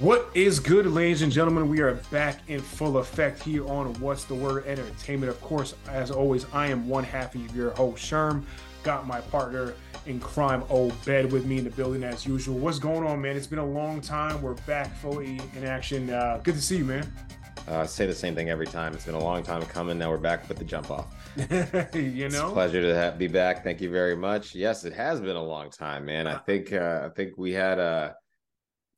What is good, ladies and gentlemen? We are back in full effect here on What's the Word Entertainment. Of course, as always, I am one half of your host, Sherm. Got my partner in crime, Old Bed, with me in the building as usual. What's going on, man? It's been a long time. We're back fully in action. Uh, good to see you, man. Uh, I say the same thing every time. It's been a long time coming. Now we're back with the jump off. you know, pleasure to have, be back. Thank you very much. Yes, it has been a long time, man. I uh, think uh, I think we had a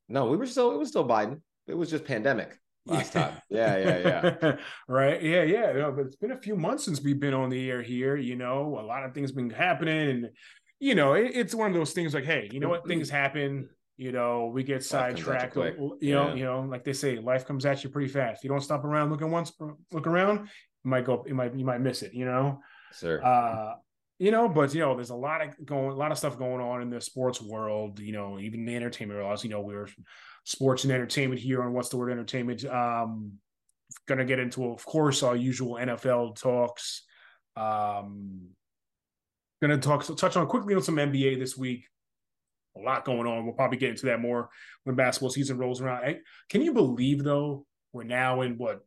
no, we were still it was still Biden. It was just pandemic last time. Yeah, yeah, yeah. right. Yeah, yeah. No, but it's been a few months since we've been on the air here. You know, a lot of things been happening, and you know, it, it's one of those things like, hey, you know what? Things happen. You know, we get sidetracked. You know, yeah. you know, like they say, life comes at you pretty fast. If you don't stop around looking once, look around, you might go. You might you might miss it. You know. Sir. Uh, you know, but you know, there's a lot of going, a lot of stuff going on in the sports world. You know, even the entertainment world. You know, we're sports and entertainment here on what's the word entertainment. Um, gonna get into, of course, our usual NFL talks. Um, gonna talk, touch on quickly on some NBA this week. A lot going on. We'll probably get into that more when basketball season rolls around. Can you believe though? We're now in what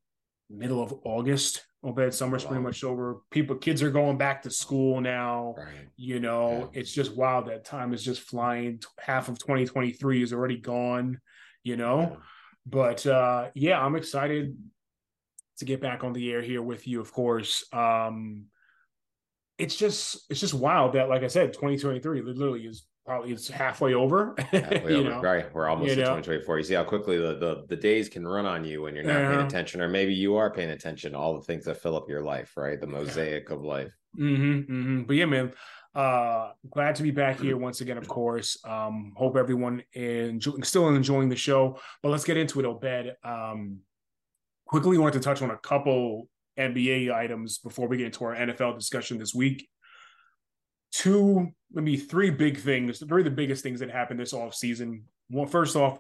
middle of August Obed summer's pretty much over. People, kids are going back to school now. Right. You know, yeah. it's just wild. That time is just flying. Half of 2023 is already gone. You know, yeah. but uh, yeah, I'm excited to get back on the air here with you. Of course, um, it's just it's just wild that, like I said, 2023 literally is probably it's halfway over. halfway over. Know? Right. We're almost you to 2024. You see how quickly the, the, the days can run on you when you're not yeah. paying attention, or maybe you are paying attention to all the things that fill up your life, right? The mosaic of life. Mm-hmm, mm-hmm. But yeah, man. Uh glad to be back here once again, of course. Um, hope everyone is still enjoying the show. But let's get into it, Obed. Um quickly wanted to touch on a couple NBA items before we get into our NFL discussion this week two, maybe three big things, three of the biggest things that happened this off season. Well, first off,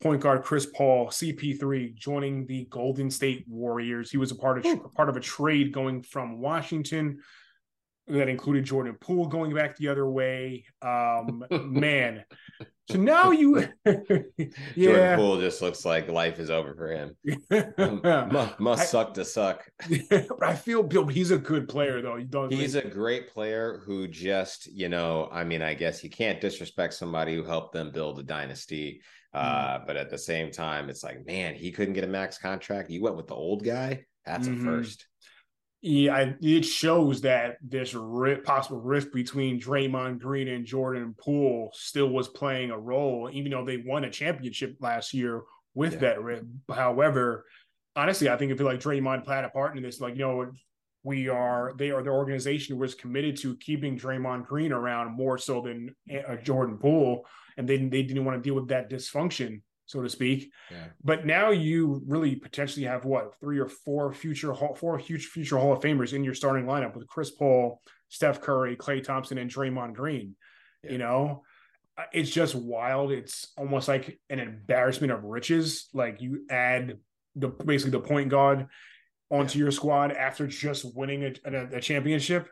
point guard Chris Paul, CP3, joining the Golden State Warriors. He was a part of part of a trade going from Washington that included Jordan Poole going back the other way. Um, man, so now you, yeah, Jordan Poole just looks like life is over for him. must, must I, suck to suck. I feel Bill. He's a good player though. He's think? a great player who just, you know, I mean, I guess you can't disrespect somebody who helped them build a dynasty. Uh, mm. But at the same time, it's like, man, he couldn't get a max contract. You went with the old guy. That's mm-hmm. a first yeah, it shows that this possible rift between Draymond Green and Jordan Poole still was playing a role, even though they won a championship last year with yeah. that rift. However, honestly, I think if you like Draymond played a part in this, like you know, we are they are the organization was committed to keeping Draymond Green around more so than uh, Jordan Poole, and they they didn't want to deal with that dysfunction so to speak. Yeah. But now you really potentially have what three or four future four huge future Hall of Famers in your starting lineup with Chris Paul, Steph Curry, Klay Thompson, and Draymond Green. Yeah. You know, uh, it's just wild. It's almost like an embarrassment of riches. Like you add the basically the point guard onto yeah. your squad after just winning a, a, a championship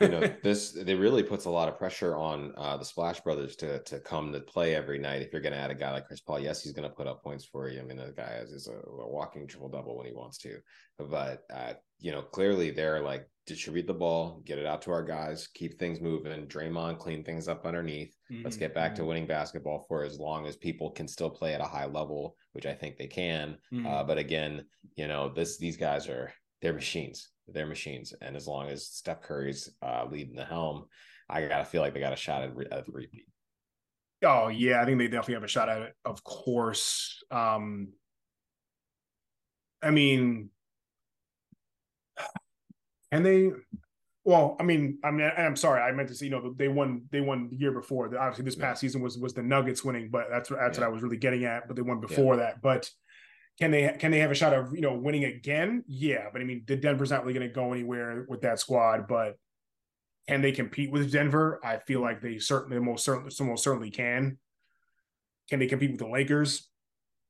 you know this it really puts a lot of pressure on uh, the splash brothers to to come to play every night if you're going to add a guy like chris paul yes he's going to put up points for you i mean the guy is, is a, a walking triple double when he wants to but uh, you know clearly they're like distribute the ball get it out to our guys keep things moving draymond clean things up underneath mm-hmm. let's get back to mm-hmm. winning basketball for as long as people can still play at a high level which i think they can mm-hmm. uh, but again you know this these guys are they're machines their machines. And as long as Steph Curry's uh, leading the helm, I gotta feel like they got a shot at, re- at repeat. Oh yeah, I think they definitely have a shot at it. Of course. Um, I mean, and they, well, I mean, I mean, I'm sorry, I meant to say, you know, they won, they won the year before. Obviously, this past yeah. season was was the Nuggets winning, but that's that's yeah. what I was really getting at. But they won before yeah. that. But can they can they have a shot of you know winning again? Yeah, but I mean, the Denver's not really going to go anywhere with that squad. But can they compete with Denver? I feel like they certainly most certainly most certainly can. Can they compete with the Lakers?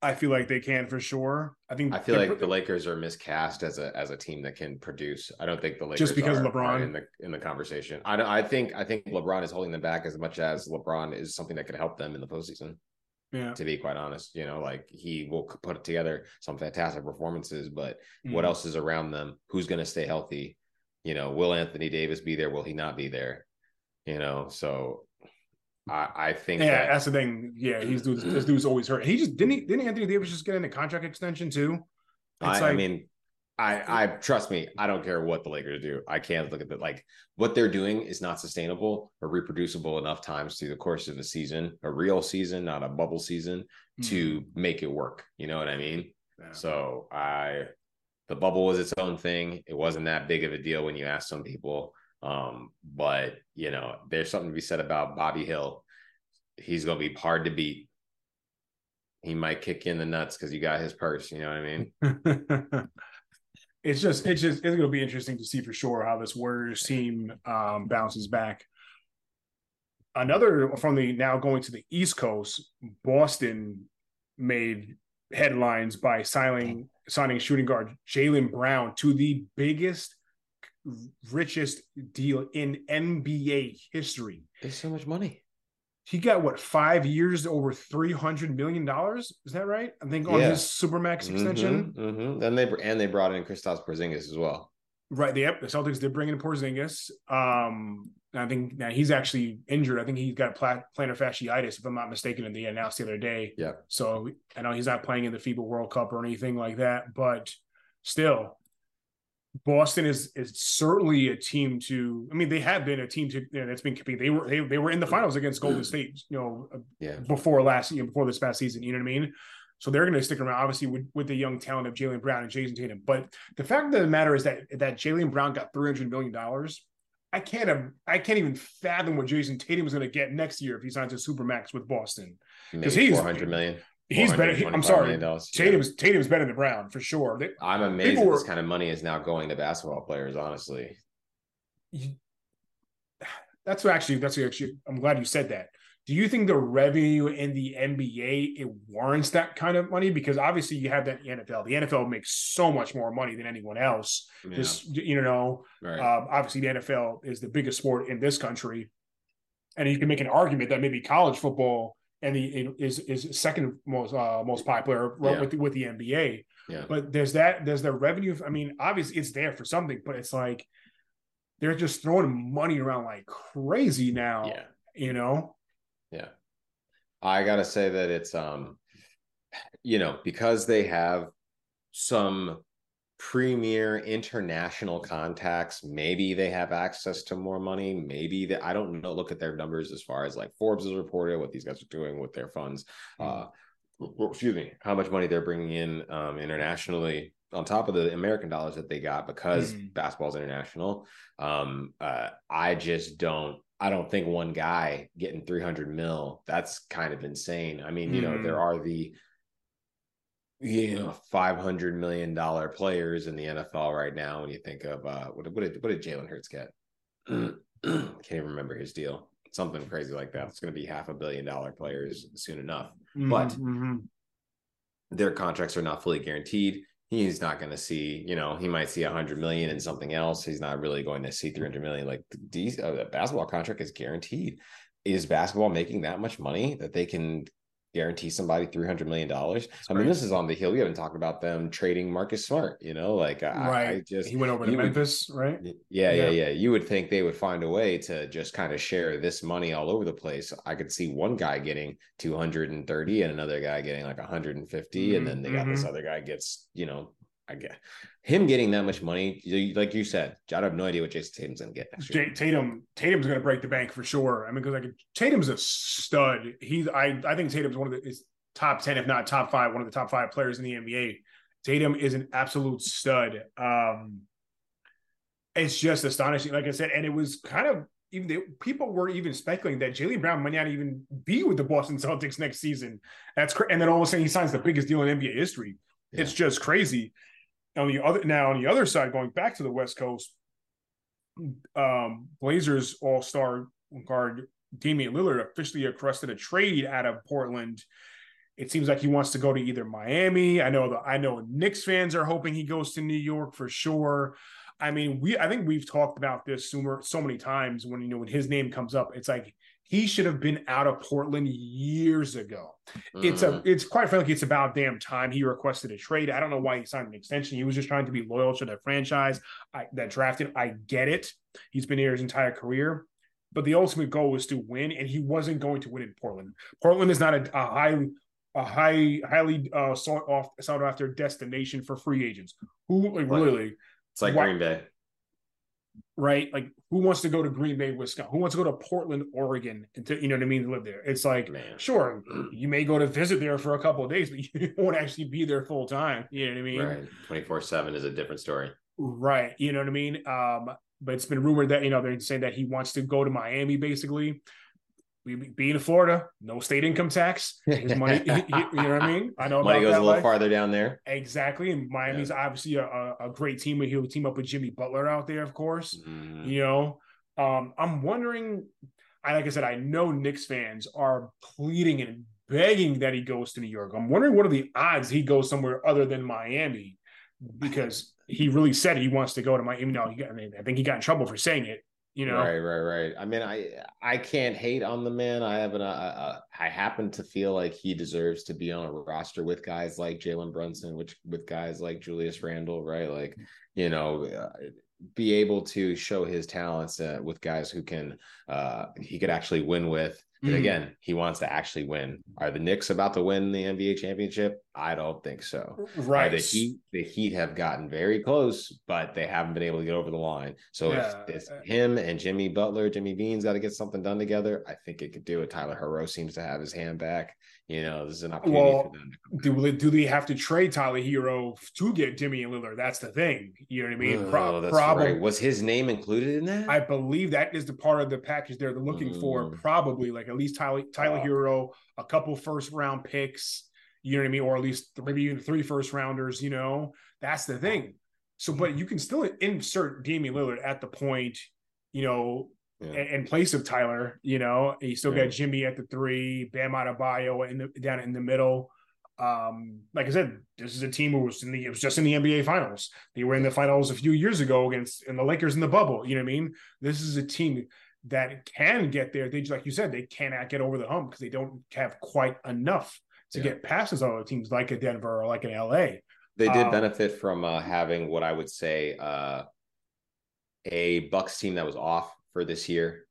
I feel like they can for sure. I think I feel like the Lakers are miscast as a as a team that can produce. I don't think the Lakers just because are, LeBron in the in the conversation. I I think I think LeBron is holding them back as much as LeBron is something that could help them in the postseason. Yeah. To be quite honest, you know, like he will put together some fantastic performances, but Mm. what else is around them? Who's going to stay healthy? You know, will Anthony Davis be there? Will he not be there? You know, so I, I think Yeah, that that's the thing. Yeah, he's dude's, this dude's always hurt. He just didn't he, didn't Anthony Davis just get in a contract extension too? It's I, I mean, I, I trust me. I don't care what the Lakers do. I can't look at it like what they're doing is not sustainable or reproducible enough times through the course of a season, a real season, not a bubble season, to make it work. You know what I mean? Yeah. So I, the bubble was its own thing. It wasn't that big of a deal when you ask some people. Um, but you know, there's something to be said about Bobby Hill. He's going to be hard to beat. He might kick you in the nuts because you got his purse. You know what I mean? it's just it's just it's going to be interesting to see for sure how this Warriors team um, bounces back. Another from the now going to the East Coast, Boston made headlines by signing signing shooting guard Jaylen Brown to the biggest, richest deal in NBA history. There's so much money. He got what five years over three hundred million dollars? Is that right? I think on Yeah. his supermax extension. Mhm, mhm. Then they and they brought in Kristaps Porzingis as well. Right. The, yep, the Celtics did bring in Porzingis. Um, I think now he's actually injured. I think he's got pla- plantar fasciitis, if I'm not mistaken, and they announced the other day. Yeah. So I know he's not playing in the FIBA World Cup or anything like that, but still, Boston is is certainly a team to. I mean, they have been a team to you know, that's been competing. They were they, they were in the finals against Golden mm. State. You know, uh, Yeah. before last year, before this past season. You know what I mean? So they're going to stick around, obviously, with, with the young talent of Jaylen Brown and Jayson Tatum. But the fact of the matter is that that Jaylen Brown got three hundred million dollars. I can't have, I can't even fathom what Jayson Tatum is going to get next year if he signs a supermax with Boston. because he's- 400 million. He's better. he- I'm sorry. Yeah. Tatum's Tatum's better than Brown for sure. They- I'm amazed were- this kind of money is now going to basketball players, honestly. you- that's what actually that's what actually I'm glad you said that. Do you think the revenue in the NBA it warrants that kind of money? Because obviously you have that the NFL. The NFL makes so much more money than anyone else. Yeah, Just you know, right. um, obviously the NFL is the biggest sport in this country, and you can make an argument that maybe college football and the is is second most uh, most popular Yeah. with with the NBA. yeah. But there's that there's the revenue. I mean, obviously it's there for something, but it's like they're just throwing money around like crazy now. yeah. You know, Yeah. I got to say that it's um you know, because they have some premier international contacts, maybe they have access to more money, maybe that I don't know look at their numbers as far as like Forbes has reported what these guys are doing with their funds. Uh excuse me, how much money they're bringing in um internationally on top of the American dollars that they got because Mhm. basketball's international. Um uh I just don't I don't think one guy getting 300 mil, that's kind of insane. I mean, you know, there are the, you know, 500 million dollar players in the NFL right now. When you think of, uh, what, what did, what did Jalen Hurts get? Can't even remember his deal. Something crazy like that. It's going to be half a billion dollar players soon enough. But- Mhm. Their contracts are not fully guaranteed. He's not going to see, you know, he might see a 100 million and something else. He's not really going to see 300 million. Like these, uh, the basketball contract is guaranteed. Is basketball making that much money that they can guarantee somebody 300 million dollars? I mean, this is on the hill. We haven't talked about them trading Marcus Smart, you know, like I, I right. just, he went over to would- Memphis, right? yeah, yeah, Yeah. yeah. You would think they would find a way to just kind of share this money all over the place. I could see one guy getting 230 and another guy getting like 150. And then they got this Mhm. other guy gets, you know, I get him getting that much money. Like you said, I have no idea what Jayson Tatum's going to get next year. Tatum, Tatum's going to break the bank for sure. I mean, because like Tatum's a stud. He's I I think Tatum's one of the is top ten, if not top five, one of the top five players in the NBA. Tatum is an absolute stud. Um, it's just astonishing, like I said, and it was kind of even they, people were even speculating that Jaylen Brown might not even be with the Boston Celtics next season. That's cra- and then all of a sudden he signs the biggest deal in NBA history. It's just crazy. On the other now, on the other side, going back to the West Coast, um, Blazers All Star guard Damian Lillard officially requested a trade out of Portland. It seems like he wants to go to either Miami. I know the I know Knicks fans are hoping he goes to New York for sure. I mean, we I think we've talked about this so, so many times when you know when his name comes up. It's like he should have been out of Portland years ago. Mm. It's a mm-hmm. it's quite frankly, it's about damn time he requested a trade. I don't know why he signed an extension. He was just trying to be loyal to the franchise I, that drafted. I get it. He's been here his entire career, but the ultimate goal was to win, and he wasn't going to win in Portland. Portland is not a, a high a high highly uh, sought off sought after destination for free agents. Who like really? It's like why, Green Bay right? Like, who wants to go to Green Bay, Wisconsin? Who wants to go to Portland, Oregon, and to, you know what I mean, to live there? It's like, Man. sure, you may go to visit there for a couple of days, but you won't actually be there full time. You know what I mean? Right. 24 7 is a different story. Right. You know what I mean? Um, but it's been rumored that, you know, they're saying that he wants to go to Miami, basically being in Florida, no state income tax. His money, you know what I mean? I know money goes a little life. farther down there. Exactly, and Miami's yeah. obviously a, a, great team. He'll team up with Jimmy Butler out there, of course. Mm. You know, um, I'm wondering. I like I said, I know Knicks fans are pleading and begging that he goes to New York. I'm wondering what are the odds he goes somewhere other than Miami, because he really said he wants to go to Miami. No, he got, I, mean, I think he got in trouble for saying it you know? Right right right. I mean i i can't hate on the man. I have an uh, i happen to feel like he deserves to be on a roster with guys like jalen brunson which with guys like julius randle right? Like you know uh, be able to show his talents uh, with guys who can uh he could actually win with and mm. again, he wants to actually win. Are the Knicks about to win the NBA championship? I don't think so. Right. the Heat, the Heat have gotten very close, but they haven't been able to get over the line. So yeah. if it's him and Jimmy Butler, Jimmy Bean's got to get something done together, I think it could do it. Tyler Herro seems to have his hand back. You know, this is an opportunity well, for them. do, do they have to trade Tyler Herro to get Jimmy and Lillard? That's the thing. You know what I mean? Pro- probably. Right. Was his name included in that? I believe that is the part of the package they're looking mm. for. Probably like at least Tyler Tyler wow. Herro, a couple first round picks. You know what I mean? Or at least maybe even three first rounders. You know, that's the thing. So, but you can still insert Damian Lillard at the point. You know, yeah. in, place of Tyler. You know, you still yeah. got Jimmy at the three, Bam Adebayo in the down in the middle. Um, like I said, this is a team who was in the it was just in the NBA finals. They were in the finals a few years ago against and the Lakers in the bubble. You know what I mean? This is a team that can get there. They just like you said, they cannot get over the hump because they don't have quite enough to yeah. get past those other teams like a Denver or like an LA. They did um, benefit from uh, having what I would say uh, a Bucks team that was off for this year.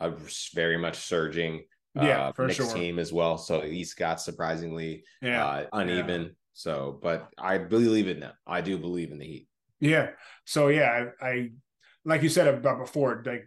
A very much surging yeah, uh, for sure. team as well. So East got surprisingly yeah. uh, uneven. Yeah. So, but I believe in them. I do believe in the Heat. Yeah. So yeah, I, I like you said about before, like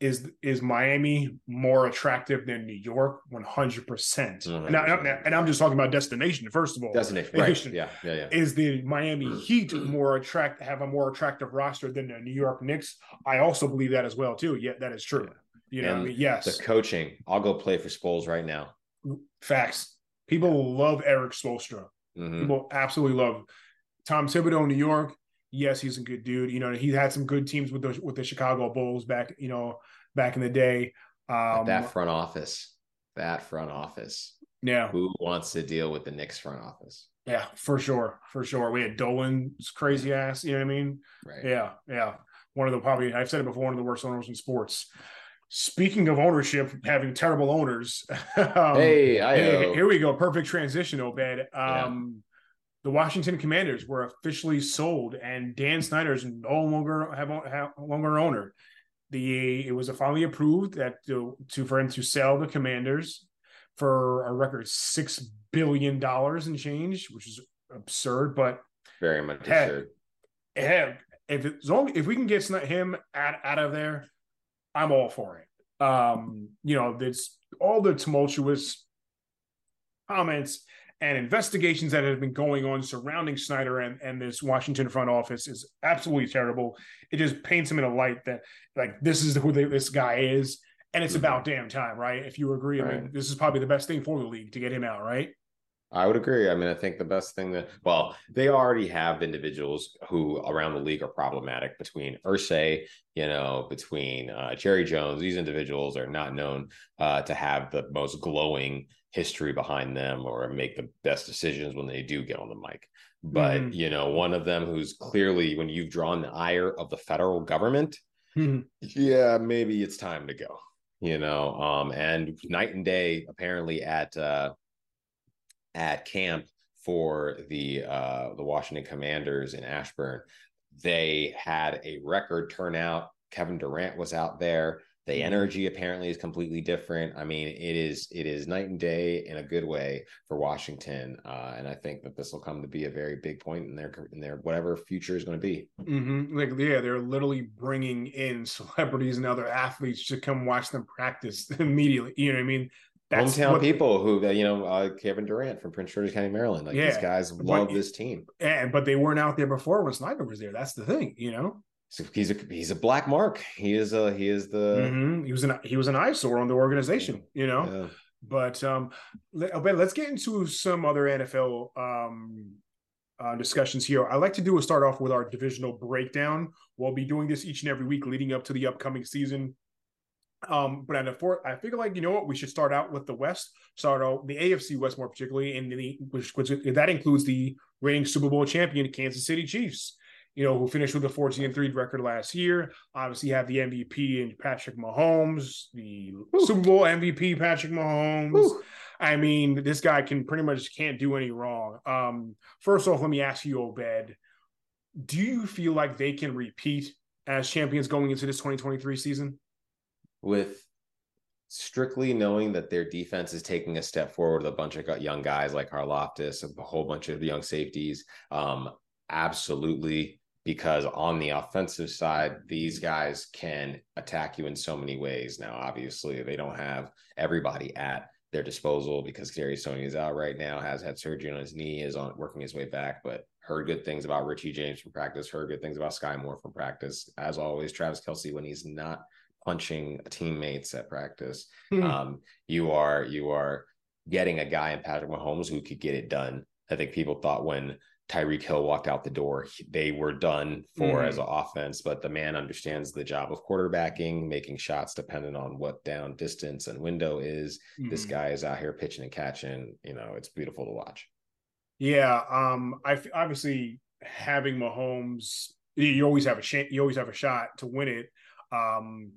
is is Miami more attractive than New York? One hundred percent. And I'm just talking about destination first of all. Destination, right? Yeah, yeah, yeah. Is the Miami Heat more attract have a more attractive roster than the New York Knicks? I also believe that as well too. Yeah, that is true. You know, I mean? yes. The coaching. I'll go play for Spoles right now. Facts. People love Erik Spoelstra. Mm-hmm. People absolutely love Tom Thibodeau, in New York yes, he's a good dude. You know, he had some good teams with the with the Chicago Bulls back, you know, back in the day. Um, that front office, that front office. Yeah. Who wants to deal with the Knicks front office? Yeah, for sure, for sure. We had Dolan's crazy ass. You know what I mean? Right. Yeah, yeah. One of the probably I've said it before, one of the worst owners in sports. Speaking of ownership, having terrible owners. um, hey, I hey, here we go. Perfect transition, Obed. Um, the Washington Commanders were officially sold, and Dan Snyder is no longer have, have longer owner. The it was finally approved that to, to for him to sell the Commanders for a record six billion dollars in change, which is absurd, but very much heck, absurd. Heck, if it's only if we can get him out, out of there, I'm all for it. Um, you know, there's all the tumultuous comments and investigations that have been going on surrounding Snyder and, and this Washington front office is absolutely terrible. It just paints him in a light that like this is who they, this guy is, and it's mm-hmm. about damn time, right? If you agree, right. I mean, this is probably the best thing for the league to get him out, right? I would agree. I mean, I think the best thing that well, they already have individuals who around the league are problematic between Irsay, you know, between uh, Jerry Jones. These individuals are not known uh, to have the most glowing history behind them or make the best decisions when they do get on the mic. But mm-hmm. you know, one of them who's clearly when you've drawn the ire of the federal government, mm-hmm. yeah, maybe it's time to go. you know, um, and night and day apparently at uh, at camp for the uh, the Washington Commanders in Ashburn. They had a record turnout. Kevin Durant was out there. The mm-hmm. energy apparently is completely different. I mean, it is it is night and day in a good way for Washington, uh, and I think that this will come to be a very big point in their in their whatever future is going to be. Mm-hmm. Like, yeah, they're literally bringing in celebrities and other athletes to come watch them practice immediately. You know what I mean? That's hometown what, people who you know uh, Kevin Durant from Prince George's County, Maryland. Like yeah, these guys love but, this team. And but they weren't out there before when Snyder was there. That's the thing, you know. So he's a he's a black mark. He is a he is the mm-hmm. he was an he was an eyesore on the organization, you know. Yeah. But um, let, okay, let's get into some other NFL um uh, discussions here. I like to do a start off with our divisional breakdown. We'll be doing this each and every week leading up to the upcoming season. Um, but at the fourth, I figure like you know what, we should start out with the West. Start out the AFC West more particularly, and the which, which that includes the reigning Super Bowl champion Kansas City Chiefs. You know, who finished with a 14 and 3 record last year. Obviously, have the MVP and Patrick Mahomes, the Ooh. Super Bowl MVP Patrick Mahomes. Ooh. I mean, this guy can pretty much can't do any wrong. Um, first off, let me ask you, Obed, do you feel like they can repeat as champions going into this 2023 season? With strictly knowing that their defense is taking a step forward with a bunch of young guys like Karlaftis, a whole bunch of young safeties. Um, absolutely, because on the offensive side, these guys can attack you in so many ways. Now, obviously, they don't have everybody at their disposal because Gary Sony is out right now, has had surgery on his knee, is on working his way back, but heard good things about Richie James from practice, heard good things about Sky Moore from practice. As always, Travis Kelce, when he's not punching teammates at practice. Mm-hmm. Um, you are you are getting a guy in Patrick Mahomes who could get it done. I think people thought when Tyreek Hill walked out the door, they were done for mm-hmm. as an offense, but the man understands the job of quarterbacking, making shots dependent on what down distance and window is. Mm-hmm. This guy is out here pitching and catching. You know, it's beautiful to watch. Yeah, um, I obviously having Mahomes, you always have a chance. You always have a shot to win it. Um,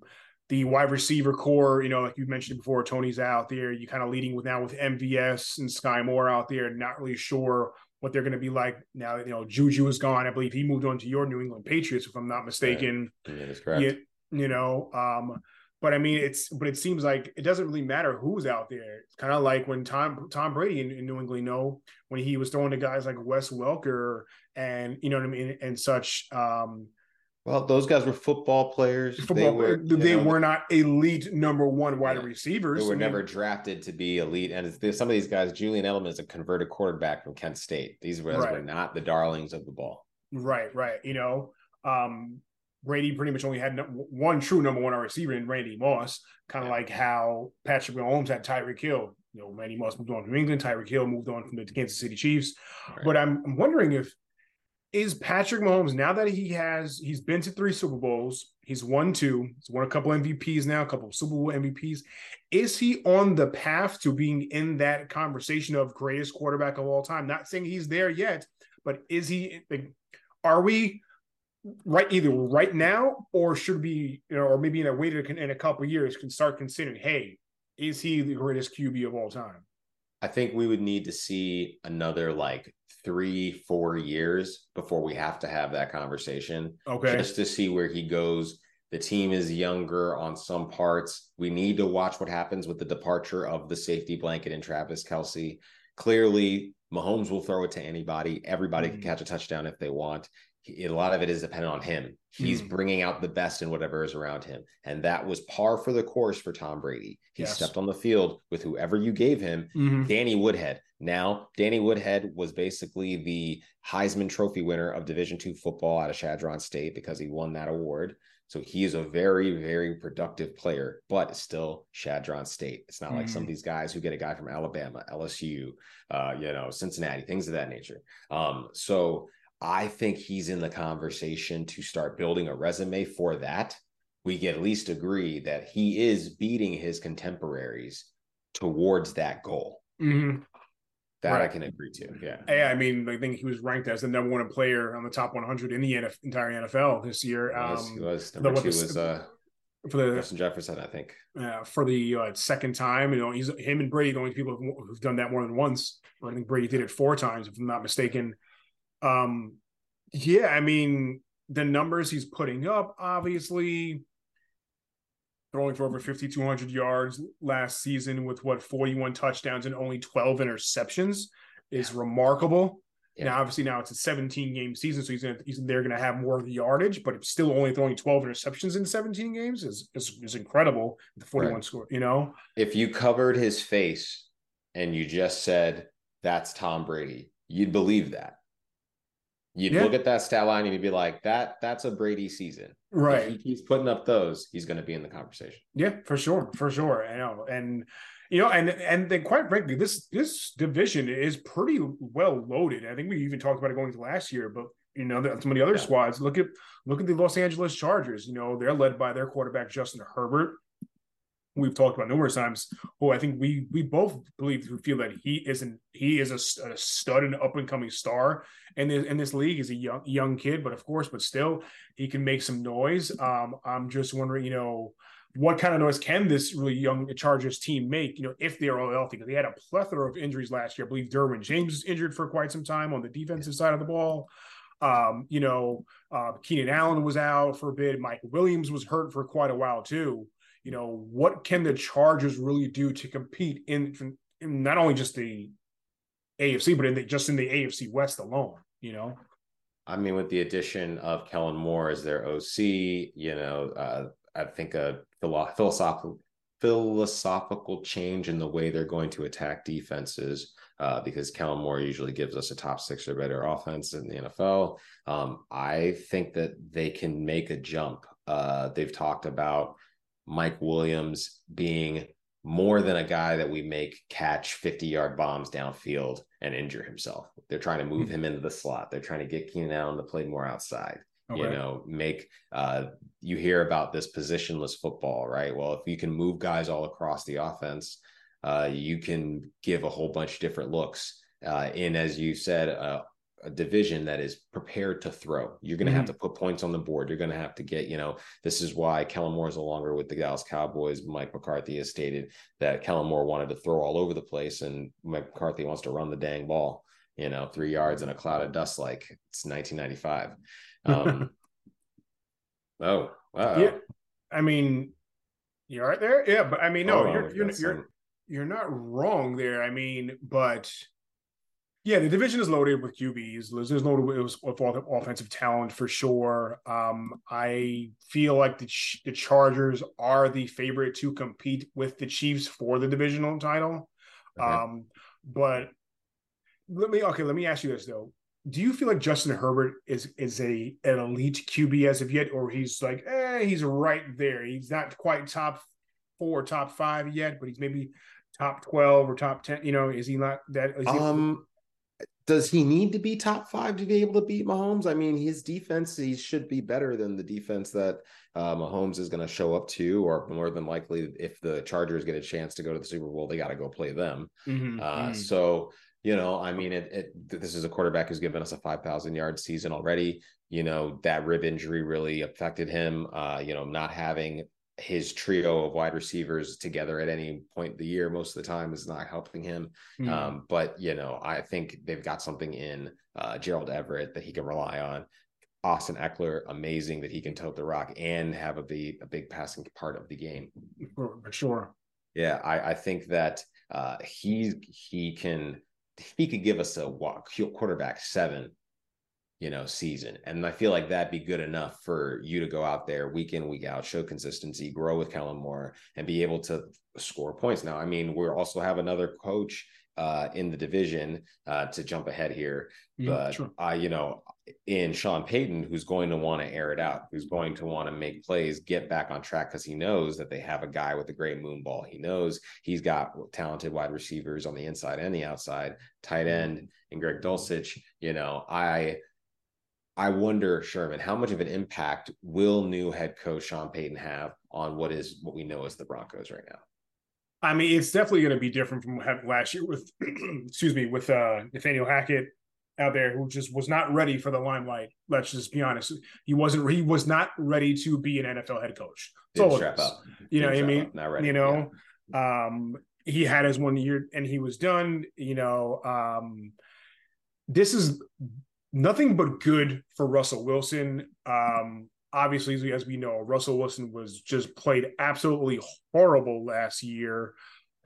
the wide receiver core, you know, like you mentioned before, Toney's out there. You kind of leading with now with MVS and Sky Moore out there, not really sure what they're going to be like now. You know, Juju is gone. I believe he moved on to your New England Patriots, if I'm not mistaken. Right. That is correct. You, you know, um, but I mean, it's but it seems like it doesn't really matter who's out there. It's kind of like when Tom Tom Brady in, in, New England, you know, when he was throwing to guys like Wes Welker and you know what I mean and such. Um, well, those guys were football players. Football, they were, they know, were not elite number one wide yeah, receivers. They were I mean, never drafted to be elite. And some of these guys, Julian Edelman is a converted quarterback from Kent State. These guys right. were not the darlings of the ball. Right, right. You know, um, Brady pretty much only had one true number one receiver in Randy Moss, kind of yeah. like how Patrick Mahomes had Tyreek Hill. You know, Randy Moss moved on from England, Tyreek Hill moved on from the Kansas City Chiefs. Right. But I'm, I'm wondering if is Patrick Mahomes now that he has he's been to three Super Bowls, he's won two, he's won a couple MVPs now, a couple Super Bowl MVPs. Is he on the path to being in that conversation of greatest quarterback of all time? Not saying he's there yet, but is he? Like, are we right either right now, or should be you know, or maybe in a wait in a couple years can start considering, hey, is he the greatest QB of all time? I think we would need to see another like three, four years before we have to have that conversation. Okay. Just to see where he goes. The team is younger on some parts. We need to watch what happens with the departure of the safety blanket and Travis Kelce. Clearly, Mahomes will throw it to anybody. Everybody mm-hmm. can catch a touchdown if they want a lot of it is dependent on him. He's mm. bringing out the best in whatever is around him. And that was par for the course for Tom Brady. He yes. stepped on the field with whoever you gave him, mm-hmm. Danny Woodhead. Now, Danny Woodhead was basically the Heisman Trophy winner of Division two football out of Chadron State because he won that award. So he is a very, very productive player, but still Chadron State. It's not mm. like some of mm. these guys who get a guy from Alabama, LSU, uh, you know, Cincinnati, things of that nature. Um, so I think he's in the conversation to start building a resume for that. We can at least agree that he is beating his contemporaries towards that goal. Mm-hmm. That right. I can agree to. Yeah. Yeah. I mean, I think he was ranked as the number one player on the top 100 in the NF- entire NFL this year. Um, he was. Number the, two was, uh, for the Justin Jefferson, I think. Uh, for the uh, second time, you know, he's him and Brady, the only people who've done that more than once. I think Brady did it four times, if I'm not mistaken. Um, yeah, I mean, the numbers he's putting up, obviously, throwing for over 5,200 yards last season with what 41 touchdowns and only 12 interceptions is remarkable. Yeah. Now, obviously, now it's a 17 game season, so he's, gonna, he's they're going to have more of the yardage, but still only throwing 12 interceptions in 17 games is is, is incredible. The 41 right. score, you know. If you covered his face and you just said that's Tom Brady, you'd believe that. You'd yeah. look at that stat line and you'd be like, "That that's a Brady season." Right. If he keeps putting up those, he's going to be in the conversation. Yeah, for sure, for sure. I know, and you know, and and then quite frankly, this this division is pretty well loaded. I think we even talked about it going to last year, but you know, some of the other yeah. squads. Look at look at the Los Angeles Chargers. You know, they're led by their quarterback Justin Herbert. We've talked about numerous times. Who I think we we both believe who feel that he isn't he is a, a stud and up and coming star in this in this league. He's a young young kid, but of course, but still he can make some noise. Um, I'm just wondering, you know what kind of noise can this really young Chargers team make, you know, if they're all healthy? Because they had a plethora of injuries last year. I believe Derwin James was injured for quite some time on the defensive side of the ball. Um, you know, uh, Keenan Allen was out for a bit. Mike Williams was hurt for quite a while too. You know, what can the Chargers really do to compete in, in not only just the AFC, but in the, just in the AFC West alone? You know, I mean, with the addition of Kellen Moore as their OC, you know, uh, I think a philosophical philosophical change in the way they're going to attack defenses uh, because Kellen Moore usually gives us a top six or better offense in the NFL. Um, I think that they can make a jump. Uh, they've talked about Mike Williams being more than a guy that we make catch 50 yard bombs downfield and injure himself. They're trying to move mm-hmm. him into the slot. They're trying to get Keenan Allen to play more outside. Okay. You know, make uh, you hear about this positionless football, right? Well, if you can move guys all across the offense, uh, you can give a whole bunch of different looks uh, in, as you said, uh, a division that is prepared to throw. You're going to mm-hmm. have to put points on the board. You're going to have to get, you know, this is why Kellen Moore is no longer with the Dallas Cowboys. Mike McCarthy has stated that Kellen Moore wanted to throw all over the place, and Mike McCarthy wants to run the dang ball, you know, three yards in a cloud of dust like it's 1995. Um, oh, wow. Yeah. I mean, you're right there. Yeah, but I mean, no, oh, you're you're you're, you're not wrong there. I mean, but yeah, the division is loaded with QBs. There's loaded with, with offensive talent for sure. Um, I feel like the the Chargers are the favorite to compete with the Chiefs for the divisional title. Okay. Um, but let me okay. Let me ask you this though: do you feel like Justin Herbert is is a an elite QB as of yet, or he's like, eh, he's right there. He's not quite top four, top five yet, but he's maybe top twelve or top ten. You know, is he not that? He, um, does he need to be top five to be able to beat Mahomes? I mean, his defense he should be better than the defense that uh, Mahomes is going to show up to, or more than likely, if the Chargers get a chance to go to the Super Bowl, they got to go play them. Mm-hmm, uh, mm-hmm. So you know, I mean, it, it this is a quarterback who's given us a 5,000 yard season already. You know, that rib injury really affected him. Uh, you know, not having his trio of wide receivers together at any point of the year most of the time is not helping him. Mm. Um, but you know, I think they've got something in uh, Gerald Everett that he can rely on. Austin Ekeler, amazing that he can tote the rock and have a big a big passing part of the game. For sure. Yeah, I, I think that uh, he he can he could give us a quarterback seven, you know, season. And I feel like that'd be good enough for you to go out there week in, week out, show consistency, grow with Kellen Moore, and be able to score points. Now, I mean, we also have another coach uh, in the division uh, to jump ahead here. Mm, but sure. I, you know, in Sean Payton, who's going to want to air it out, who's going to want to make plays, get back on track because he knows that they have a guy with a great moon ball. He knows he's got talented wide receivers on the inside and the outside, tight end, and Greg Dulcich. You know, I I wonder, Sherman, how much of an impact will new head coach Sean Payton have on what is what we know as the Broncos right now? I mean, it's definitely going to be different from last year with, excuse me, with uh, Nathaniel Hackett out there who just was not ready for the limelight. Let's just be honest. He wasn't. He was not ready to be an NFL head coach. Didn't strap up. You know, what I mean, up. Not ready. you know, um, he had his one year and he was done. You know, um, this is nothing but good for Russell Wilson. Um, obviously, as we know, Russell Wilson was just played absolutely horrible last year,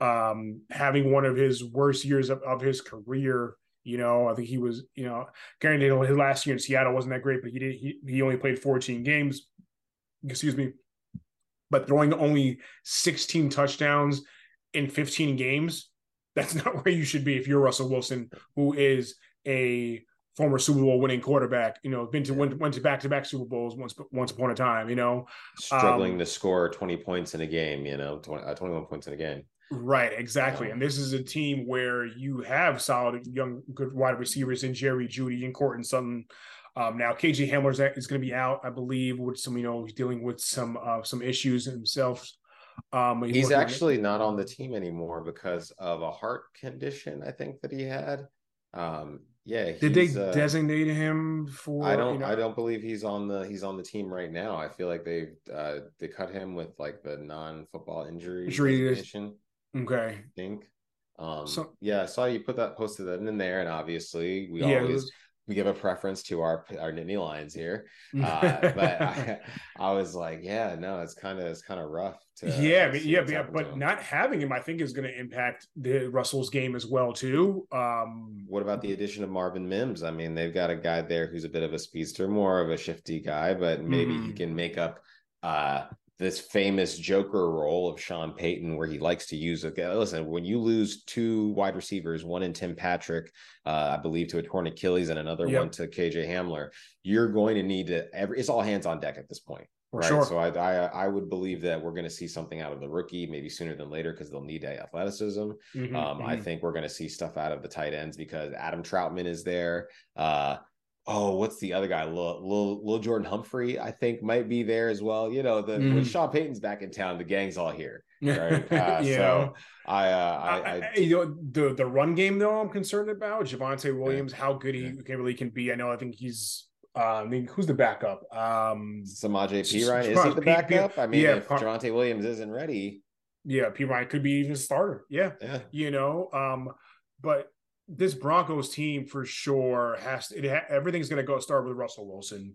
um, having one of his worst years of, of his career. You know, I think he was, you know, granted his last year in Seattle wasn't that great, but he did he, he only played 14 games. Excuse me. But throwing only 16 touchdowns in 15 games, that's not where you should be if you're Russell Wilson, who is a former Super Bowl winning quarterback. You know, been to went, went to back to back Super Bowls once once upon a time. You know, struggling um, to score 20 points in a game. You know, 20, uh, 21 points in a game. right? Exactly. And this is a team where you have solid young good wide receivers in Jerry Jeudy and Courtland Sutton. Um, now KJ Hamler is going to be out, I believe, with some you know he's dealing with some uh, some issues himself. Um, He's actually not on the team anymore because of a heart condition. I think that he had. Um, yeah. Did they uh, designate him for? I don't. you know- I don't believe he's on the. He's on the team right now. I feel like they uh they cut him with like the non-football injury Injury designation, Okay. I think. Um. So- yeah, I saw you put that posted that in there, and obviously we Yeah, always was- we give a preference to our our Nittany Lions here. Uh, but I, I was like, yeah, no, it's kind of it's kind of rough. Yeah, but yeah, but, yeah, but not having him, I think, is going to impact the Russell's game as well too. Um, What about the addition of Marvin Mims? I mean, they've got a guy there who's a bit of a speedster, more of a shifty guy, but maybe he Mhm. can make up uh this famous Joker role of Sean Payton, where he likes to use a listen. When you lose two wide receivers, one in Tim Patrick, uh, I believe, to a torn Achilles, and another Yep. one to KJ Hamler, you're going to need to. Every it's all hands on deck at this point. Right. sure. So I, I I would believe that we're going to see something out of the rookie, maybe sooner than later, because they'll need athleticism. Mhm, Um, I mhm. think we're going to see stuff out of the tight ends because Adam Troutman is there. Uh, oh, what's the other guy? Lil, Lil, Lil Jordan Humphrey, I think, might be there as well. You know, the when Mhm. Sean Payton's back in town, the gang's all here. Right. Uh, you so I, uh, I, I, I, I- you know, the the run game though, I'm concerned about Javonte Williams, how good he Yeah. really can be. I know, I think he's. Uh, I mean, who's the backup? Um, Samaje Perine, is he the backup? I mean, yeah, if Javonte Williams isn't ready, yeah, Perine could be even a starter. Yeah, yeah, you know um but this broncos team for sure has to, it ha- everything's going to go start with russell wilson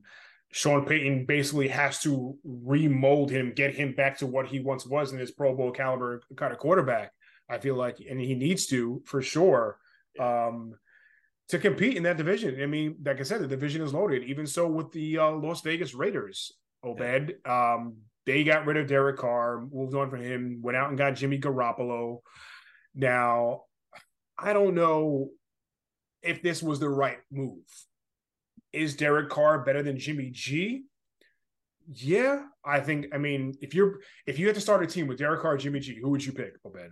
sean payton basically has to remold him get him back to what he once was in his pro bowl caliber kind of quarterback i feel like and he needs to for sure um to compete in that division i mean like i said the division is loaded even so with the uh, las vegas raiders obed um they got rid of Derek Carr, moved on from him, went out and got Jimmy Garoppolo. Now, I don't know if this was the right move. Is Derek Carr better than Jimmy G? Yeah, I think. I mean, if you're if you had to start a team with Derek Carr, Jimmy G, who would you pick, Obed?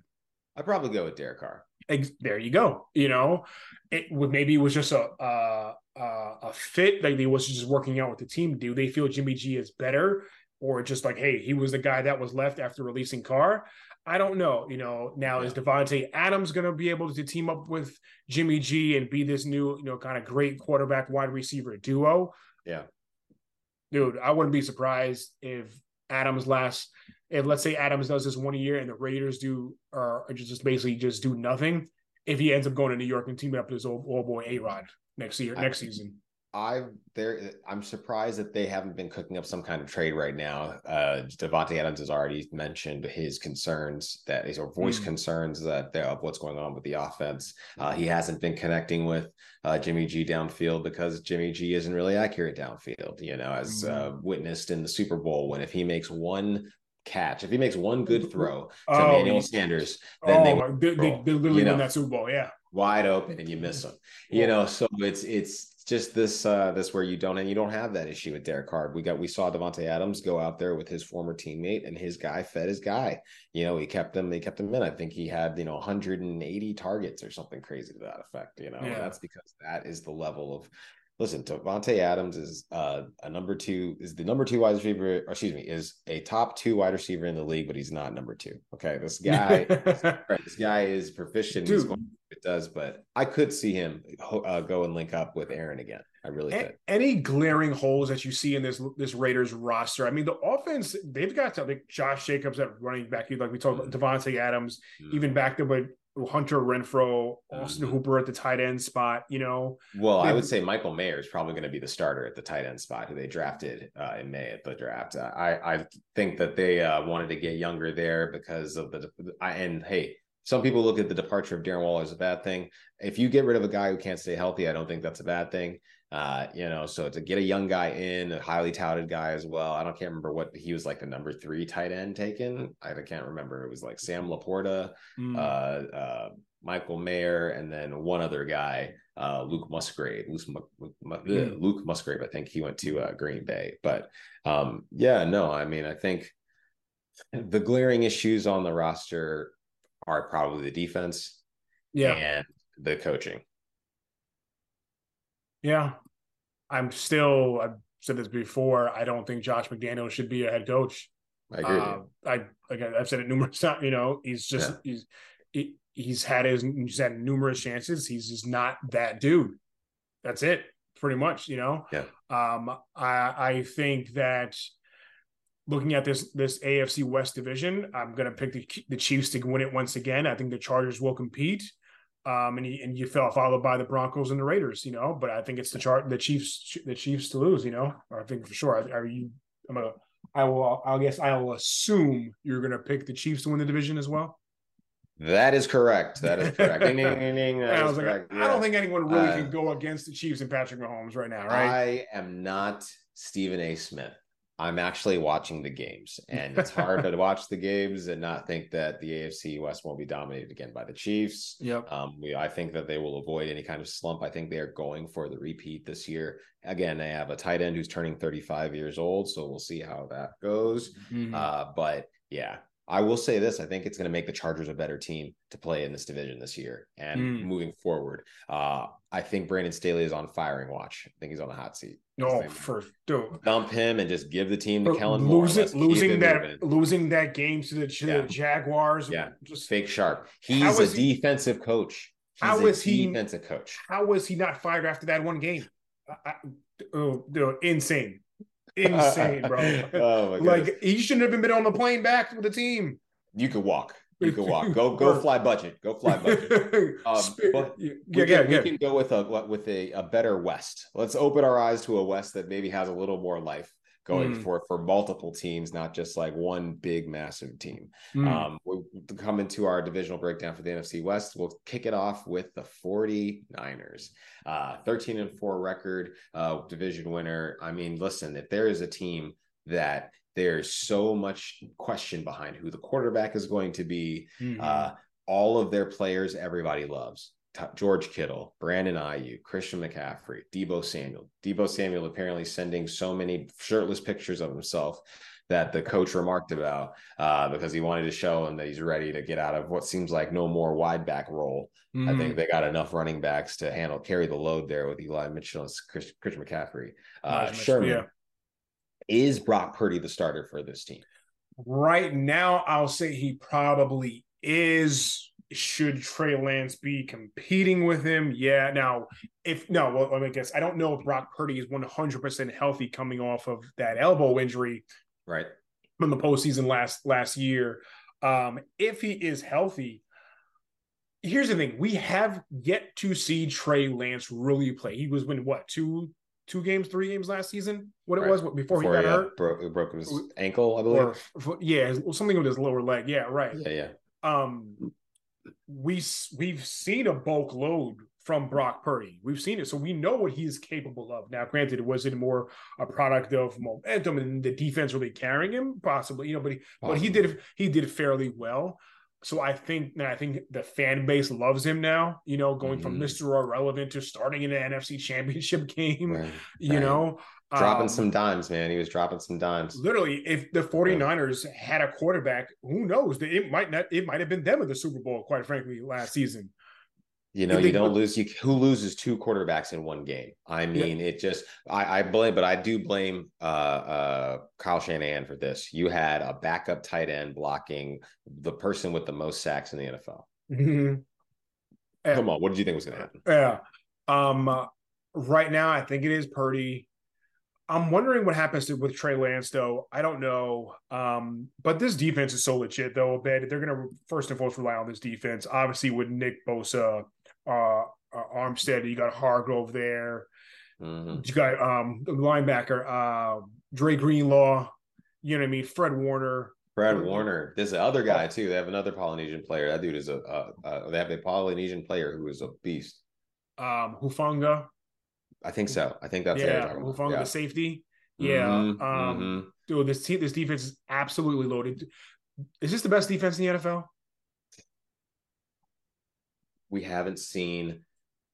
I'd probably go with Derek Carr. Ex- there you go. You know, it would maybe it was just a uh, uh, a fit. Like they was just working out with the team. Do they feel Jimmy G is better, or just like, hey, he was the guy that was left after releasing Carr? I don't know. You know, now is Davante Adams going to be able to team up with Jimmy G and be this new, you know, kind of great quarterback wide receiver duo? Yeah. Dude, I wouldn't be surprised if Adams last if let's say Adams does this one year and the Raiders do or just basically just do nothing, if he ends up going to New York and teaming up with his old, old boy A Rod next year, I- next season. I've there. I'm surprised that they haven't been cooking up some kind of trade right now. Uh, Davante Adams has already mentioned his concerns that is or voiced Mm. concerns that they're of what's going on with the offense. Uh, he hasn't been connecting with uh, Jimmy G downfield because Jimmy G isn't really accurate downfield. You know, as uh, Mm. witnessed in the Super Bowl when if he makes one catch, if he makes one good throw to Oh, Emmanuel Sanders, then oh, they my- they, they, they literally you know. that Super Bowl. Yeah. wide open and you miss them. You know, so it's it's just this uh this where you don't and you don't have that issue with Derek Carr. We got we saw Davante Adams go out there with his former teammate and his guy fed his guy. You know, he kept him, he kept him in. I think he had, you know, 180 targets or something crazy to that effect. You know, Yeah. that's because that is the level of listen, Davante Adams is uh, a number two, is the number two wide receiver, or excuse me, is a top two wide receiver in the league, but he's not number two. Okay. This guy this guy is proficient. He's going the does, but I could see him uh, go and link up with Aaron again. I really A- could. Any glaring holes that you see in this this Raiders roster? I mean, the offense they've got to like Josh Jacobs at running back. You like we talked about Davante Adams, Mm. even back there with Hunter Renfrow, Austin Mhm. Hooper at the tight end spot. You know, Well, I They've- would say Michael Mayer is probably going to be the starter at the tight end spot, who they drafted uh, in May at the draft. Uh, I I think that they uh, wanted to get younger there because of the. I, and hey, some people look at the departure of Darren Waller as a bad thing. If you get rid of a guy who can't stay healthy, I don't think that's a bad thing. Uh, you know, so to get a young guy in, a highly touted guy as well. I don't can't remember what he was like the number three tight end taken. I can't remember. It was like Sam LaPorta Mm. uh, uh, Michael Mayer, and then one other guy, uh, Luke Musgrave. Luke, Mu- Mu- Mm. Luke Musgrave, I think he went to uh, Green Bay. But um, yeah, no, I mean, I think the glaring issues on the roster are probably the defense yeah, and the coaching. yeah. I'm still. I've said this before. I don't think Josh McDaniel should be a head coach. I agree. Uh, I like I've said it numerous times. You know, he's just Yeah. he's he, he's had his he's had numerous chances. He's just not that dude. That's it, pretty much. You know. Yeah. Um. I I think that looking at this this AFC West division, I'm gonna pick the the Chiefs to win it once again. I think the Chargers will compete. Um, and you, and you fell followed by the Broncos and the Raiders, you know, but I think it's the chart the Chiefs the Chiefs to lose, you know. I think for sure. Are, are you? I'm I will. I guess I will assume you're going to pick the Chiefs to win the division as well. That is correct. That is correct. ding, ding, ding, ding. I is was like, correct. I don't think anyone really Uh, can go against the Chiefs and Patrick Mahomes right now, right? I am not Stephen A. Smith. I'm actually watching the games, and it's hard to watch the games and not think that the AFC West won't be dominated again by the Chiefs. yep. Um, we, I think that they will avoid any kind of slump. I think they are going for the repeat this year. Again, they have a tight end who's turning 35 years old, so we'll see how that goes. Mhm. Uh, but yeah, I will say this: I think it's going to make the Chargers a better team to play in this division this year and Mm. moving forward. Uh, I think Brandon Staley is on firing watch. I think he's on the hot seat. no, name- for dude. dump him and just give the team to Kellen Moore. losing losing that moving. losing that game to the, to Yeah. the Jaguars. Yeah. Just fake sharp. He's a he- defensive coach. He's How is he- defensive coach? how was he not fired after that one game? I, I, oh, dude, insane, insane, bro. oh my god! like he shouldn't have been on the plane back with the team. you could walk. You could walk. Go go fly budget. Go fly budget. Um, but yeah, We, yeah, can, we yeah. can go with a with a, a better West. Let's open our eyes to a West that maybe has a little more life going Mm. for for multiple teams, not just like one big massive team. Mm. Um, we come into our divisional breakdown for the NFC West. We'll kick it off with the 49ers. Uh, 13 and 4 record, uh, division winner. I mean, listen, if there is a team that there's so much question behind who the quarterback is going to be, Mhm. uh, all of their players, everybody loves. George Kittle, Brandon Aiyuk, Christian McCaffrey, Deebo Samuel. Deebo Samuel apparently sending so many shirtless pictures of himself that the coach remarked about uh, because he wanted to show him that he's ready to get out of what seems like no more wide back role. I Mhm. think they got enough running backs to handle carry the load there with Eli Mitchell and Chris, Christian McCaffrey. Uh, Nice, Sherman yeah. is Brock Purdy the starter for this team? Right now, I'll say he probably is. Should Trey Lance be competing with him? Yeah. Now, if no, well, let me guess. I don't know if Brock Purdy is 100% healthy coming off of that elbow injury Right. from the postseason last last year. Um, if he is healthy, here's the thing: we have yet to see Trey Lance really play. He was when what two two games, three games last season? What it Right. was what, before, Before he got hurt, broke, broke his ankle, I believe. or yeah, something with his lower leg. Yeah, right. yeah, yeah. Um, we we've seen a bulk load from Brock Purdy. We've seen it, so we know what he's capable of. Now, granted, was it more a product of momentum and the defense really carrying him? Possibly, you know, but he, but he did he did fairly well. So I think and I think the fan base loves him now. You know, going from Mhm. Mister Irrelevant to starting in the NFC Championship game. Right. You right. know, dropping Um, some dimes, man. He was dropping some dimes. Literally, if the 49ers had a quarterback, who knows? It might not. It might have been them in the Super Bowl. Quite frankly, last season. You know, you don't lose. You who loses two quarterbacks in one game? I mean, it just. I, I blame, but I do blame uh, uh, Kyle Shanahan for this. You had a backup tight end blocking the person with the most sacks in the NFL. Come on, what did you think was going to happen? Yeah. Um. Uh, right now, I think it is Purdy. I'm wondering what happens to, with Trey Lance, though. I don't know. Um, but this defense is so legit, though. Bet they're going to first and foremost rely on this defense. Obviously, with Nick Bosa, uh, uh Armstead, you got Hargrave there. Mm-hmm. You got um the linebacker, uh, Dre Greenlaw. You know what I mean? Fred Warner. Fred Warner. There's the other guy too. They have another Polynesian player. That dude is a. Uh, uh, they have a Polynesian player who is a beast. Um, Hufanga. I think so. I think that's yeah. Hufanga, yeah. the safety. Yeah. Mm-hmm. Um, mm-hmm. dude, this team, this defense is absolutely loaded. Is this the best defense in the NFL? We haven't seen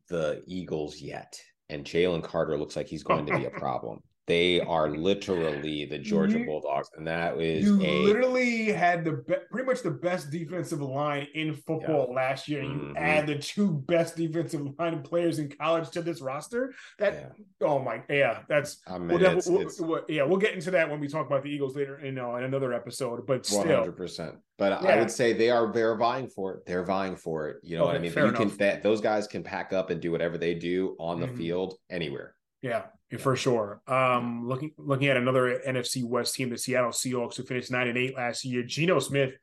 the Eagles yet, and Jalen Carter looks like he's going to be a problem. They are literally the Georgia you, Bulldogs, and that is you a, literally had the be- pretty much the best defensive line in football yeah. last year. You mm-hmm. add the two best defensive line players in college to this roster. That yeah. oh my yeah, that's I mean, we'll, it's, we'll, it's, we'll, yeah, we'll get into that when we talk about the Eagles later in, uh, in another episode. But still, one hundred percent. But yeah. I would say they are they're vying for it. They're vying for it. You know okay, what I mean? you enough. can that those guys can pack up and do whatever they do on the mm-hmm. field anywhere. Yeah, for sure. Um, looking looking at another NFC West team, the Seattle Seahawks, who finished nine and eight last year. Geno Smith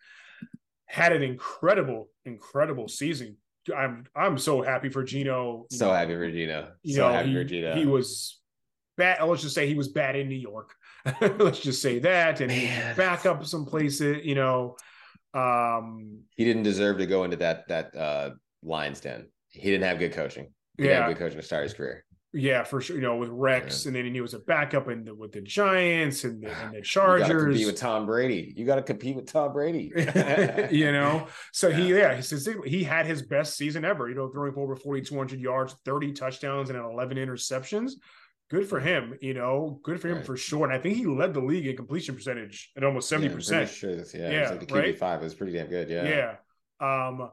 had an incredible, incredible season. I'm I'm so happy for Geno. So happy for Geno. So know, happy he, for Geno. He was bad. Let's just say he was bad in New York. let's just say that, and he back up some places. You know, um, he didn't deserve to go into that that uh, Lions den. He didn't have good coaching. He yeah, good coaching to start his career. Yeah, for sure. You know, with Rex, yeah. and then he was a backup in the, with the Giants and the, and the Chargers. You compete with Tom Brady. You got to compete with Tom Brady. you know, so yeah. he yeah he says he had his best season ever. You know, throwing for over forty two hundred yards, thirty touchdowns, and eleven interceptions. Good for him. You know, good for him right. for sure. And I think he led the league in completion percentage at almost seventy yeah, percent. Sure. Yeah, yeah, like the QB right? five was pretty damn good. Yeah, yeah. Um,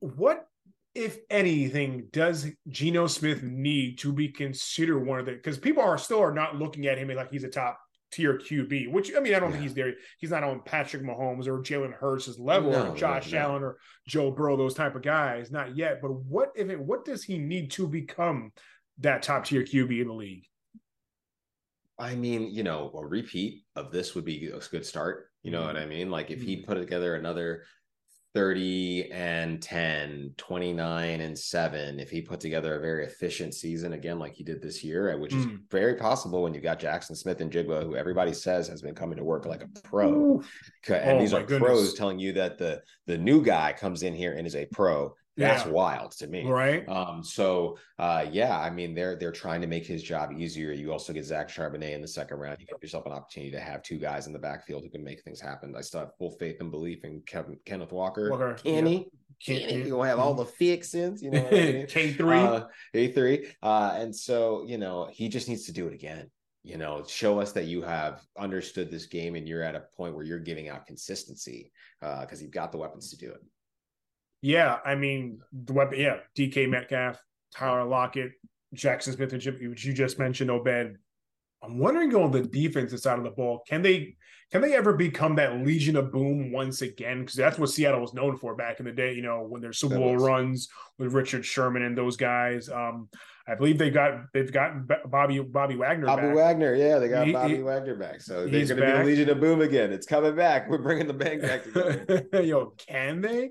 what if anything, does Geno Smith need to be considered one of the because people are still are not looking at him like he's a top tier QB, which I mean, I don't yeah. think he's there. He's not on Patrick Mahomes or Jalen Hurts' level no, or Josh no, no. Allen or Joe Burrow, those type of guys, not yet. But what if it, what does he need to become that top tier QB in the league? I mean, you know, a repeat of this would be a good start. You know mm-hmm. what I mean? Like if he mm-hmm. put together another 30 and 10, 29 and 7 if he put together a very efficient season again like he did this year, which is mm. very possible when you've got Jaxon Smith-Njigba, who everybody says has been coming to work like a pro. Ooh. And oh, these are goodness. pros telling you that the the new guy comes in here and is a pro that's yeah. wild to me. Right. Um, so uh, yeah, I mean they're they're trying to make his job easier. You also get Zach Charbonnet in the second round. You give yourself an opportunity to have two guys in the backfield who can make things happen. I still have full faith and belief in Kevin, Kenneth Walker. Walker. Kenny. Yeah. Kenny, you will have all the fixins, you know. K three, uh, A three, uh, and so you know he just needs to do it again you know show us that you have understood this game and you're at a point where you're giving out consistency because uh, you've got the weapons to do it yeah, I mean the weapon. Yeah, DK Metcalf, Tyler Lockett, Jaxon Smith, and which you just mentioned, Obed. I'm wondering on the defensive side of the ball, can they can they ever become that Legion of Boom once again? Because that's what Seattle was known for back in the day. You know, when their Super Bowl runs with Richard Sherman and those guys. Um, I believe they got they've gotten Bobby Bobby Wagner. Bobby back. Wagner, yeah, they got he, Bobby he, Wagner back. So they're going to be the Legion of Boom again. It's coming back. We're bringing the band back together. Yo, can they?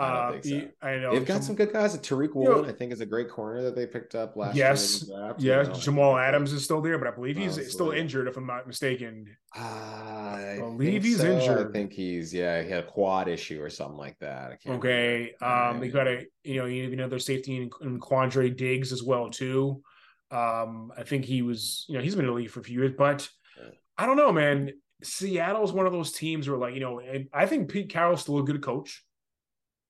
I, uh, so. I know they've got some, some good guys. Tariq Woolen, I think, is a great corner that they picked up last yes, year. Yes, yes. You know, Jamal Adams is still there, but I believe he's Honestly. still injured, if I'm not mistaken. Uh, I believe he's so. injured. I think he's yeah, he had a quad issue or something like that. okay, um, they got a you know you know their safety in, in Quandre Diggs as well too. Um, I think he was you know he's been in the league for a few years, but I don't know, man. Seattle's one of those teams where like you know I think Pete Carroll's still a good coach.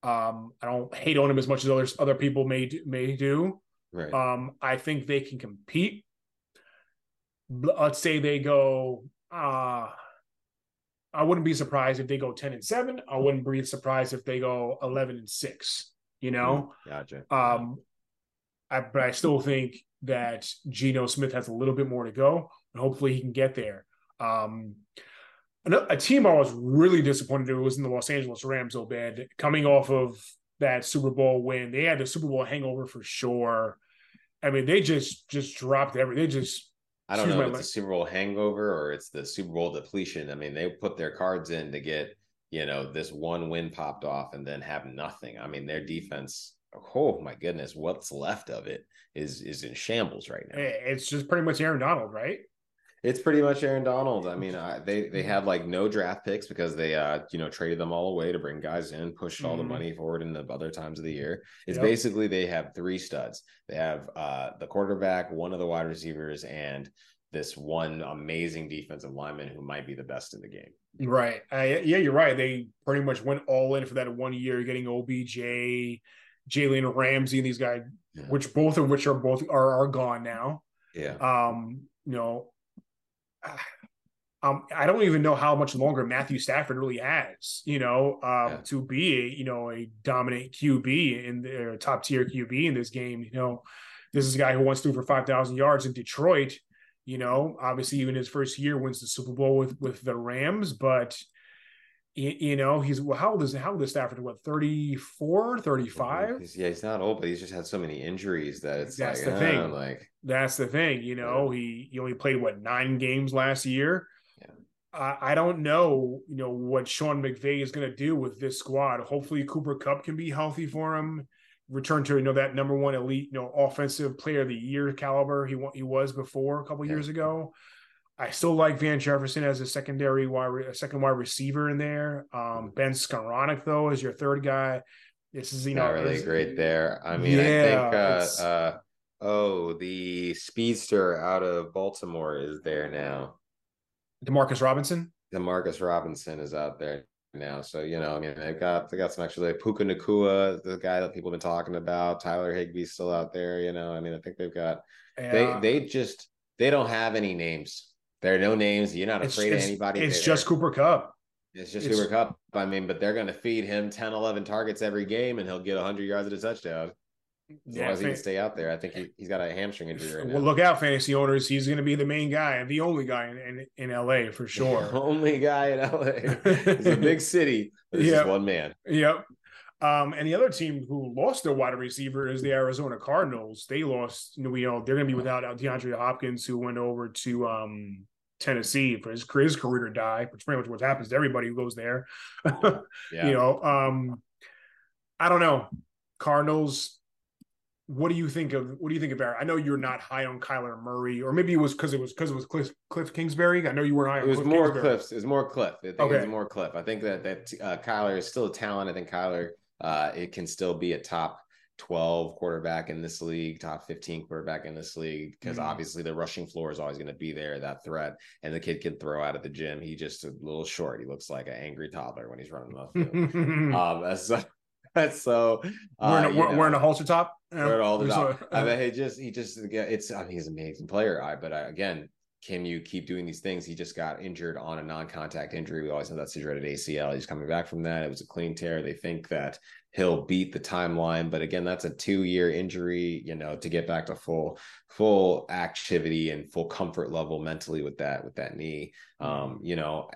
Um, I don't hate on him as much as others other people may do, may do. Right. Um, I think they can compete. Let's say they go. Uh, I wouldn't be surprised if they go ten and seven. I wouldn't be surprised if they go eleven and six. You know. Mm, gotcha. Um, I, but I still think that Geno Smith has a little bit more to go, and hopefully he can get there. Um, a team I was really disappointed in was in the Los Angeles Rams, Obed, coming off of that Super Bowl win. They had the Super Bowl hangover for sure. I mean, they just just dropped every. They just. I don't know if it's a Super Bowl hangover or it's the Super Bowl depletion. I mean, they put their cards in to get you know this one win popped off and then have nothing. I mean, their defense. Oh my goodness, what's left of it is is in shambles right now. Eh, it's just pretty much Aaron Donald, right? It's pretty much Aaron Donald. I mean, I, they they have like no draft picks because they uh you know traded them all away to bring guys in, pushed all mm-hmm. the money forward in the other times of the year. It's yep. basically they have three studs. They have uh the quarterback, one of the wide receivers, and this one amazing defensive lineman who might be the best in the game. Right. Uh, yeah, you're right. They pretty much went all in for that one year, getting OBJ, Jalen Ramsey, and these guys, yeah. which both of which are both are are gone now. Yeah. Um, you know, um, I don't even know how much longer Matthew Stafford really has, you know, um, yeah. to be, a, you know, a dominant QB in the top tier QB in this game. You know, this is a guy who once threw for 5,000 yards in Detroit, you know, obviously even his first year wins the Super Bowl with, with the Rams, but you know, he's well, how old is how old is Stafford? What 34, 35? He's, yeah, he's not old, but he's just had so many injuries that it's that's like, the uh, thing. like that's the thing, you know. Yeah. He he only played what nine games last year. Yeah. I, I don't know, you know, what Sean McVay is going to do with this squad. Hopefully, Cooper Kupp can be healthy for him. Return to you know that number one elite, you know, offensive player of the year caliber he he was before a couple yeah. years ago. I still like Van Jefferson as a secondary wide, a second wide receiver in there. Um, ben Skowronek though is your third guy. This is you know not really great there. I mean, yeah, I think uh, uh, oh the speedster out of Baltimore is there now. Demarcus Robinson. Demarcus Robinson is out there now. So you know, I mean, they've got they got some actually like Puka Nacua, the guy that people have been talking about. Tyler Higbee's still out there. You know, I mean, I think they've got yeah. they they just they don't have any names. There are no names. You're not afraid it's, of anybody. It's just Cooper Kupp. It's just it's, Cooper Kupp. I mean, but they're going to feed him 10, 11 targets every game and he'll get 100 yards at a touchdown. As yeah, long as he can stay out there, I think he, has got a hamstring injury right Well, now. look out, fantasy owners. He's going to be the main guy and the only guy in, in, in LA for sure. The only guy in LA. it's a big city. This yep. one man. Yep. Um, and the other team who lost their wide receiver is the Arizona Cardinals. They lost, you know, they're going to be without DeAndre Hopkins, who went over to um, Tennessee for his, his career to die, which pretty much what happens to everybody who goes there. yeah. You know, um, I don't know. Cardinals. What do you think of what do you think of Aaron? I know you're not high on Kyler Murray, or maybe it was because it was because it was Cliff, Cliff Kingsbury. I know you weren't high. On It was Cliff more Kingsbury. Cliff. It was more Cliff. I think okay. it was more Cliff. I think that that uh, Kyler is still a talent. I think Kyler uh, it can still be a top 12 quarterback in this league, top 15 quarterback in this league, because mm-hmm. obviously the rushing floor is always going to be there, that threat. And the kid can throw out of the gym. He just a little short. He looks like an angry toddler when he's running the field. um, that's so, that's so uh, wearing, a, we're, in a holster top. Wearing all the top. I mean, he just he just it's I mean he's an amazing player. I but I, again, can you keep doing these things? He just got injured on a non-contact injury. We always have that situated ACL. He's coming back from that. It was a clean tear. They think that he'll beat the timeline, but again, that's a two-year injury. You know, to get back to full full activity and full comfort level mentally with that with that knee. Um, you know,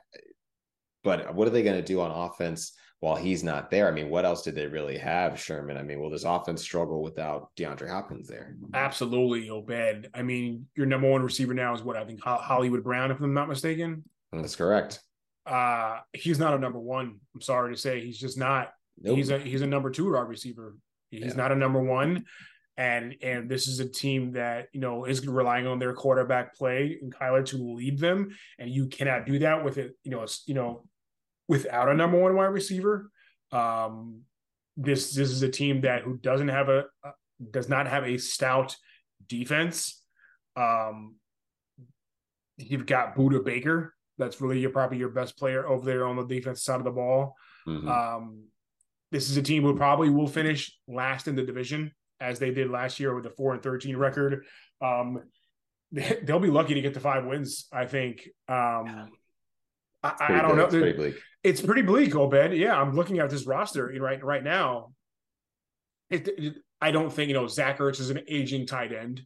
but what are they going to do on offense? While he's not there, I mean, what else did they really have, Sherman? I mean, will this offense struggle without DeAndre Hopkins there? Absolutely, Obed. I mean, your number one receiver now is what I think Hollywood Brown, if I'm not mistaken. That's correct. Uh, he's not a number one. I'm sorry to say, he's just not. Nope. He's a he's a number two wide receiver. He's yeah. not a number one. And and this is a team that you know is relying on their quarterback play and Kyler to lead them, and you cannot do that with it. You know, you know without a number one wide receiver. Um, this this is a team that who doesn't have a uh, does not have a stout defense. Um, you've got Budda Baker. That's really your probably your best player over there on the defense side of the ball. Mm-hmm. Um, this is a team who probably will finish last in the division as they did last year with a four and thirteen record. Um, they'll be lucky to get to five wins. I think. Um, I, I, don't know. It's pretty bleak. It's pretty bleak, Obed. Yeah, I'm looking at this roster right right now. It, it, I don't think you know Zach Ertz is an aging tight end.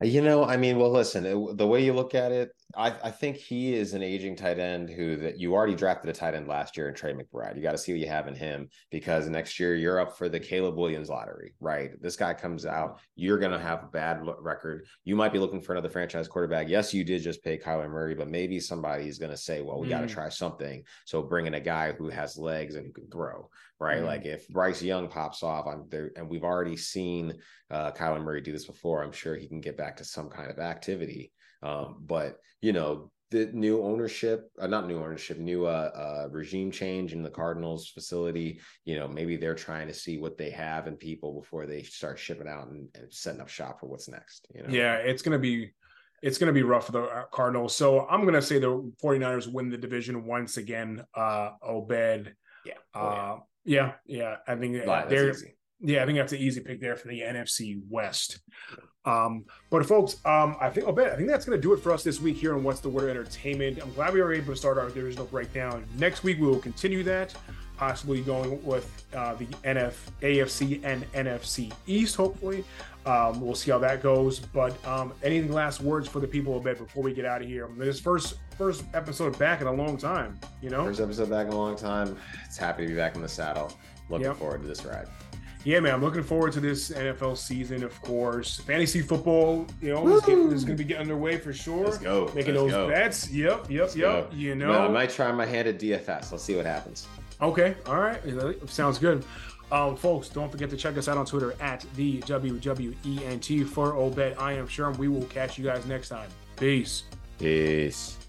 You know, I mean, well, listen, it, the way you look at it, I, I, think he is an aging tight end who that you already drafted a tight end last year in Trey McBride. You got to see what you have in him because next year you're up for the Caleb Williams lottery, right? This guy comes out, you're going to have a bad record. You might be looking for another franchise quarterback. Yes, you did just pay Kyler Murray, but maybe somebody is going to say, well, we mm. got to try something. So bring in a guy who has legs and who can throw, right? Mm. Like if Bryce Young pops off, I'm there, and we've already seen uh, Kyler Murray do this before. I'm sure he can get back to some kind of activity. Um, but you know, the new ownership, uh, not new ownership, new uh, uh, regime change in the Cardinals facility. You know, maybe they're trying to see what they have in people before they start shipping out and, and setting up shop for what's next. You know, yeah, it's gonna be it's going to be rough for the uh, Cardinals. So I'm going to say the 49ers win the division once again. Uh, Obed. Yeah. Oh, uh, yeah. yeah. I think they're, yeah, I think that's an easy pick there for the NFC West. Um, but folks, um, I think I think that's going to do it for us this week here on What's the Word Entertainment. I'm glad we were able to start our original breakdown. Next week we will continue that, possibly going with uh, the NF, AFC and NFC East. Hopefully, um, we'll see how that goes. But um, any last words for the people of bed before we get out of here? This first first episode back in a long time. You know, first episode back in a long time. It's happy to be back in the saddle. Looking yep. forward to this ride yeah, man, I'm looking forward to this NFL season. Of course, fantasy football, you know, is, getting, is going to be getting underway for sure. Let's go. Making Let's those go. bets. Yep, yep, Let's yep. Go. You know, I might try my hand at DFS. Let's see what happens. Okay, all right, sounds good. Um, folks, don't forget to check us out on Twitter at the WWENT for Obed. I am sure we will catch you guys next time. Peace. Peace.